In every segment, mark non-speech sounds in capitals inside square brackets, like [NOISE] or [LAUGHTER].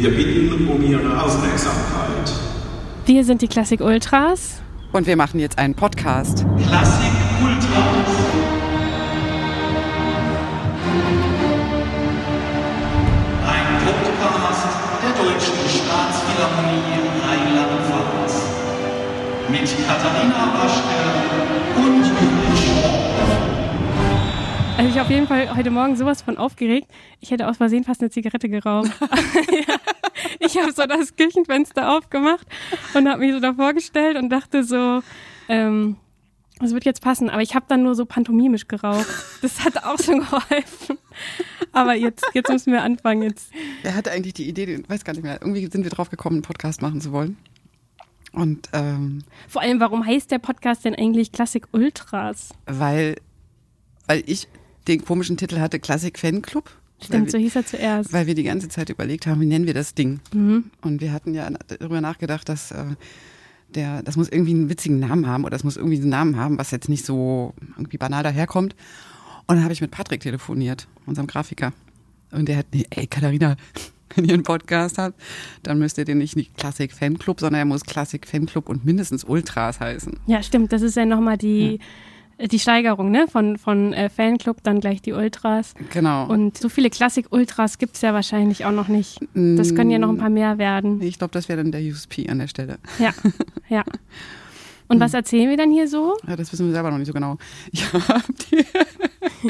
Wir bitten um Ihre Aufmerksamkeit. Wir sind die Klassik Ultras. Und wir machen jetzt einen Podcast. Klassik Ultras. Ein Podcast der Deutschen Staatsphilharmonie Rheinland-Pfalz. Mit Katharina Waschke und Schor. Also ich auf jeden Fall heute Morgen sowas von aufgeregt. Ich hätte aus Versehen fast eine Zigarette geraucht. ja. [LAUGHS] [LAUGHS] Ich habe so das Küchenfenster aufgemacht und habe mich so davor gestellt und dachte so, ähm, das wird jetzt passen. Aber ich habe dann nur so pantomimisch geraucht. Das hat auch schon geholfen. Aber jetzt, jetzt müssen wir anfangen. Jetzt. Wer hatte eigentlich die Idee, weiß gar nicht mehr, irgendwie sind wir drauf gekommen, einen Podcast machen zu wollen. Und ähm, Vor allem, warum heißt der Podcast denn eigentlich Klassik Ultras? weil, weil ich den komischen Titel hatte, Klassik Fanclub. Stimmt, weil so wir, hieß er zuerst. weil wir die ganze Zeit überlegt haben, wie nennen wir das Ding. Mhm. Und wir hatten ja darüber nachgedacht, dass äh, der, das muss irgendwie einen witzigen Namen haben oder es muss irgendwie einen Namen haben, was jetzt nicht so irgendwie banal daherkommt. Und dann habe ich mit Patrick telefoniert, unserem Grafiker. Und der hat, nee, ey, Katharina, [LAUGHS] wenn ihr einen Podcast habt, dann müsst ihr den nicht, nicht Klassik Fanclub, sondern er muss Klassik Fanclub und mindestens Ultras heißen. Ja, stimmt. Das ist ja nochmal die, die Steigerung, ne? Von, von äh, Fanclub, dann gleich die Ultras. Genau. Und so viele Klassik-Ultras gibt's ja wahrscheinlich auch noch nicht. Das können ja noch ein paar mehr werden. ich glaube, das wäre dann der USP an der Stelle. Ja, [LAUGHS] ja. Und was erzählen wir dann hier so? Ja, das wissen wir selber noch nicht so genau. [LAUGHS] Ja, die,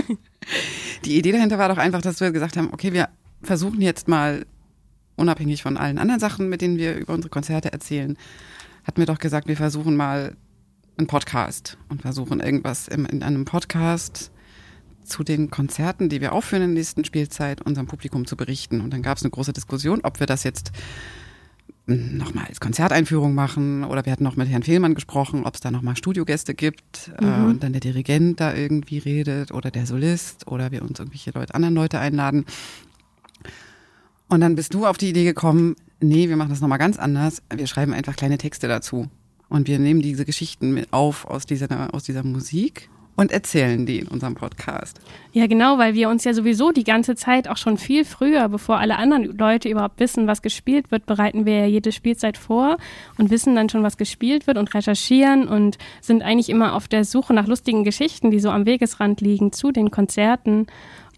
[LAUGHS] die Idee dahinter war doch einfach, dass wir gesagt haben, okay, wir versuchen jetzt mal, unabhängig von allen anderen Sachen, mit denen wir über unsere Konzerte erzählen, hatten wir doch gesagt, wir versuchen mal einen Podcast und versuchen irgendwas im, in einem Podcast zu den Konzerten, die wir aufführen in der nächsten Spielzeit, unserem Publikum zu berichten. Und dann gab es eine große Diskussion, ob wir das jetzt nochmal als Konzerteinführung machen oder wir hatten noch mit Herrn Fehlmann gesprochen, ob es da nochmal Studiogäste gibt äh, und dann der Dirigent da irgendwie redet oder der Solist oder wir uns irgendwelche Leute, anderen Leute einladen. Und dann bist du auf die Idee gekommen, nee, wir machen das nochmal ganz anders. Wir schreiben einfach kleine Texte dazu. Und wir nehmen diese Geschichten mit auf aus dieser, aus dieser Musik und erzählen die in unserem Podcast. Ja, genau, weil wir uns ja sowieso die ganze Zeit auch schon viel früher, bevor alle anderen Leute überhaupt wissen, was gespielt wird, bereiten wir ja jede Spielzeit vor und wissen dann schon, was gespielt wird und recherchieren und sind eigentlich immer auf der Suche nach lustigen Geschichten, die so am Wegesrand liegen zu den Konzerten.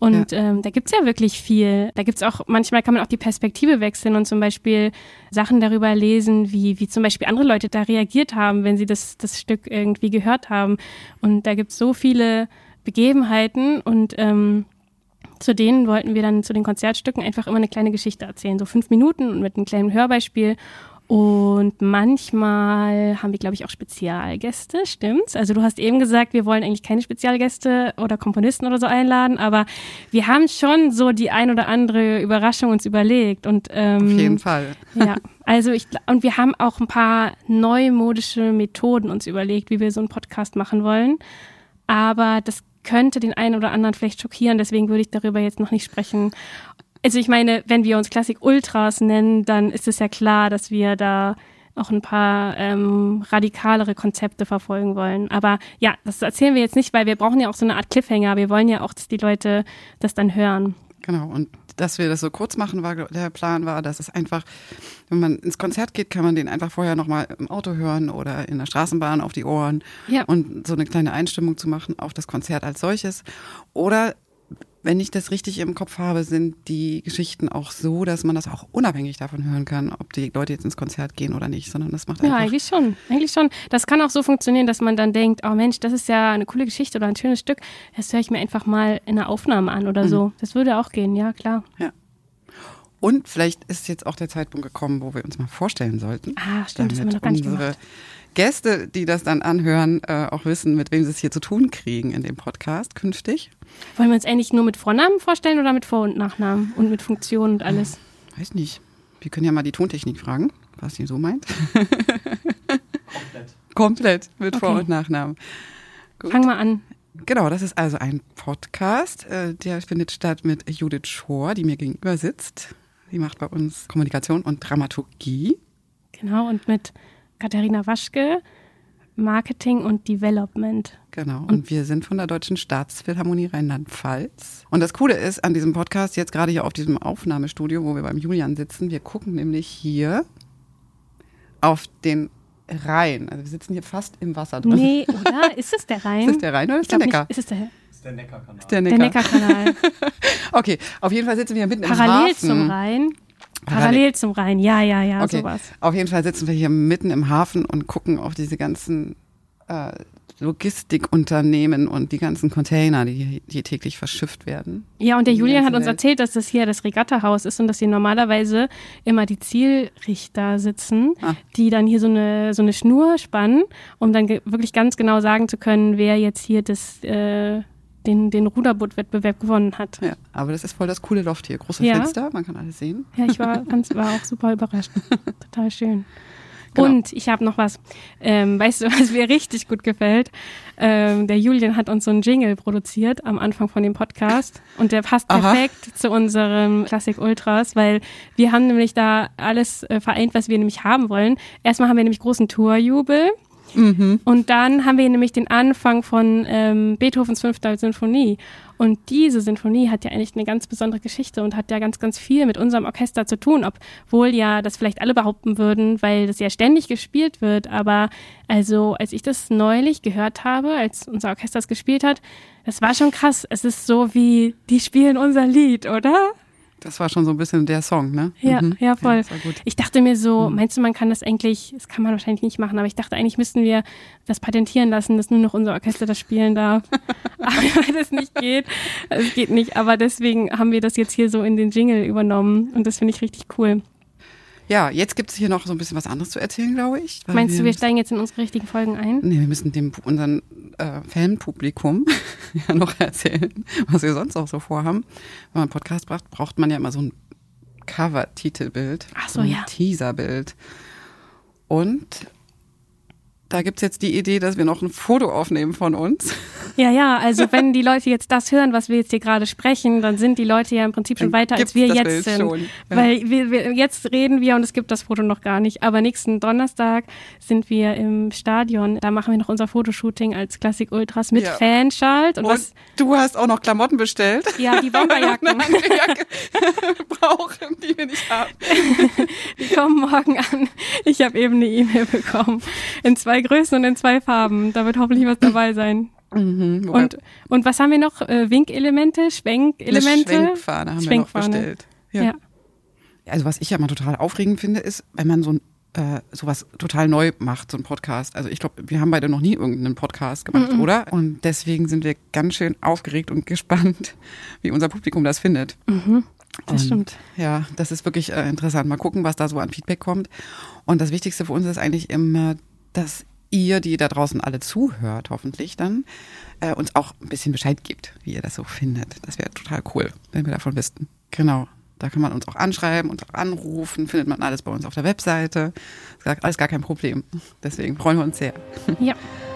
Und ähm, da gibt's ja wirklich viel. Da gibt's auch, manchmal kann man auch die Perspektive wechseln und zum Beispiel Sachen darüber lesen, wie, wie zum Beispiel andere Leute da reagiert haben, wenn sie das, das Stück irgendwie gehört haben. Und da gibt's so viele Begebenheiten und ähm, zu denen wollten wir dann zu den Konzertstücken einfach immer eine kleine Geschichte erzählen, so fünf Minuten und mit einem kleinen Hörbeispiel. Und manchmal haben wir, glaube ich, auch Spezialgäste, stimmt's? Also du hast eben gesagt, wir wollen eigentlich keine Spezialgäste oder Komponisten oder so einladen, aber wir haben schon so die ein oder andere Überraschung uns überlegt. Und, ähm, Auf jeden Fall. Ja, [LAUGHS] also ich, und wir haben auch ein paar neumodische Methoden uns überlegt, wie wir so einen Podcast machen wollen. Aber das könnte den einen oder anderen vielleicht schockieren, deswegen würde ich darüber jetzt noch nicht sprechen. Also ich meine, wenn wir uns Klassik Ultras nennen, dann ist es ja klar, dass wir da auch ein paar ähm, radikalere Konzepte verfolgen wollen. Aber ja, das erzählen wir jetzt nicht, weil wir brauchen ja auch so eine Art Cliffhanger. Wir wollen ja auch, dass die Leute das dann hören. Genau, und dass wir das so kurz machen, war der Plan war, dass es einfach, wenn man ins Konzert geht, kann man den einfach vorher nochmal im Auto hören oder in der Straßenbahn auf die Ohren Ja. und so eine kleine Einstimmung zu machen auf das Konzert als solches. Oder wenn ich das richtig im Kopf habe, sind die Geschichten auch so, dass man das auch unabhängig davon hören kann, ob die Leute jetzt ins Konzert gehen oder nicht, sondern das macht Ja, einfach eigentlich schon. Eigentlich schon. Das kann auch so funktionieren, dass man dann denkt, oh Mensch, das ist ja eine coole Geschichte oder ein schönes Stück. Das höre ich mir einfach mal in einer Aufnahme an oder so. Das würde auch gehen, ja, klar. Ja. Und vielleicht ist jetzt auch der Zeitpunkt gekommen, wo wir uns mal vorstellen sollten. Ah, stimmt, das haben wir noch gar nicht unsere gemacht. Gäste, die das dann anhören, äh, auch wissen, mit wem sie es hier zu tun kriegen in dem Podcast künftig. Wollen wir uns eigentlich nur mit Vornamen vorstellen oder mit Vor- und Nachnamen und mit Funktion und alles? Weiß nicht. Wir können ja mal die Tontechnik fragen, was sie so meint. Komplett. Komplett mit Vor- Okay. und Nachnamen. Gut. Fang mal an. Genau, das ist also ein Podcast, äh, der findet statt mit Judith Schor, die mir gegenüber sitzt. Sie macht bei uns Kommunikation und Dramaturgie. Genau, und mit Katharina Waschke. Marketing und Development. Genau. Und wir sind von der Deutschen Staatsphilharmonie Rheinland-Pfalz. Und das Coole ist an diesem Podcast, jetzt gerade hier auf diesem Aufnahmestudio, wo wir beim Julian sitzen, wir gucken nämlich hier auf den Rhein. Also wir sitzen hier fast im Wasser drin. Nee, [LAUGHS] oder? Ist es der Rhein? Ist es der Rhein oder ist der Neckar? Nicht, ist es der, ist der Neckarkanal. Ist der der Neckar. Neckarkanal? [LAUGHS] Okay, auf jeden Fall sitzen wir hier mitten im Parallel Hafen. zum Rhein. Parallel. Parallel zum Rhein, ja, ja, ja, Okay, sowas. auf jeden Fall sitzen wir hier mitten im Hafen und gucken auf diese ganzen äh, Logistikunternehmen und die ganzen Container, die hier täglich verschifft werden. Ja, und der Julian hat uns Welt. erzählt, dass das hier das Regattahaus ist und dass hier normalerweise immer die Zielrichter sitzen, Ah. die dann hier so eine, so eine Schnur spannen, um dann wirklich ganz genau sagen zu können, wer jetzt hier das, äh, den, den Ruderbootwettbewerb gewonnen hat. Ja, aber das ist voll das coole Loft hier. Große Ja. Fenster, man kann alles sehen. Ja, ich war, ganz, war auch super überrascht. [LAUGHS] Total schön. Genau. Und ich habe noch was. Ähm, weißt du, was mir richtig gut gefällt? Ähm, der Julian hat uns so einen Jingle produziert am Anfang von dem Podcast und der passt Aha. perfekt zu unserem Klassik Ultras, weil wir haben nämlich da alles äh, vereint, was wir nämlich haben wollen. Erstmal haben wir nämlich großen Tourjubel. Und dann haben wir nämlich den Anfang von ähm, Beethovens fünfter Sinfonie. Und diese Sinfonie hat ja eigentlich eine ganz besondere Geschichte und hat ja ganz, ganz viel mit unserem Orchester zu tun, obwohl ja das vielleicht alle behaupten würden, weil das ja ständig gespielt wird. Aber also, als ich das neulich gehört habe, als unser Orchester es gespielt hat, das war schon krass. Es ist so wie, die spielen unser Lied, oder? Das war schon so ein bisschen der Song, ne? Ja, Mhm. ja, voll. gut. Ich dachte mir so, meinst du, man kann das eigentlich, das kann man wahrscheinlich nicht machen, aber ich dachte, eigentlich müssten wir das patentieren lassen, dass nur noch unser Orchester das spielen darf. [LAUGHS] aber weil [LAUGHS] das nicht geht, es geht nicht, aber deswegen haben wir das jetzt hier so in den Jingle übernommen und das finde ich richtig cool. Ja, jetzt gibt es hier noch so ein bisschen was anderes zu erzählen, glaube ich. Meinst du, wir steigen jetzt in unsere richtigen Folgen ein? Nee, wir müssen dem unseren äh, Fanpublikum [LAUGHS] ja noch erzählen, was wir sonst auch so vorhaben. Wenn man einen Podcast braucht, braucht man ja immer so ein Cover-Titelbild. Ach so, ein ja. Teaserbild. Und da gibt's jetzt die Idee, dass wir noch ein Foto aufnehmen von uns. Ja, ja, also wenn die Leute jetzt das hören, was wir jetzt hier gerade sprechen, dann sind die Leute ja im Prinzip schon weiter, als wir jetzt Bild sind. schon, ja. Weil wir, wir, jetzt reden wir und es gibt das Foto noch gar nicht. Aber nächsten Donnerstag sind wir im Stadion. Da machen wir noch unser Fotoshooting als Klassik Ultras mit Ja. Fanschalt. Und, Und was, du hast auch noch Klamotten bestellt. ja, die Bomberjacken, [LAUGHS] [LAUGHS] brauchen, die wir nicht haben. [LAUGHS] die kommen morgen an. Ich habe eben eine E-Mail bekommen. In zwei Größen und in zwei Farben. Da wird hoffentlich was dabei sein. Mhm, Und, und was haben wir noch? Äh, Winkelemente, Schwenkelemente? Eine Schwenkfahne haben wir noch Schwenkfahne. bestellt. Ja. Also was ich ja mal total aufregend finde, ist, wenn man so ein äh, sowas total neu macht, so ein Podcast. Also ich glaube, wir haben beide noch nie irgendeinen Podcast gemacht, oder? Und deswegen sind wir ganz schön aufgeregt und gespannt, [LAUGHS] wie unser Publikum das findet. Das Und, stimmt. Ja, das ist wirklich äh, interessant. Mal gucken, was da so an Feedback kommt. Und das Wichtigste für uns ist eigentlich immer, dass ihr, die da draußen alle zuhört, hoffentlich dann, äh, uns auch ein bisschen Bescheid gibt, wie ihr das so findet. Das wäre total cool, wenn wir davon wüssten. Genau. Da kann man uns auch anschreiben, uns auch anrufen, findet man alles bei uns auf der Webseite. Alles gar kein Problem. Deswegen freuen wir uns sehr. Ja. [LAUGHS]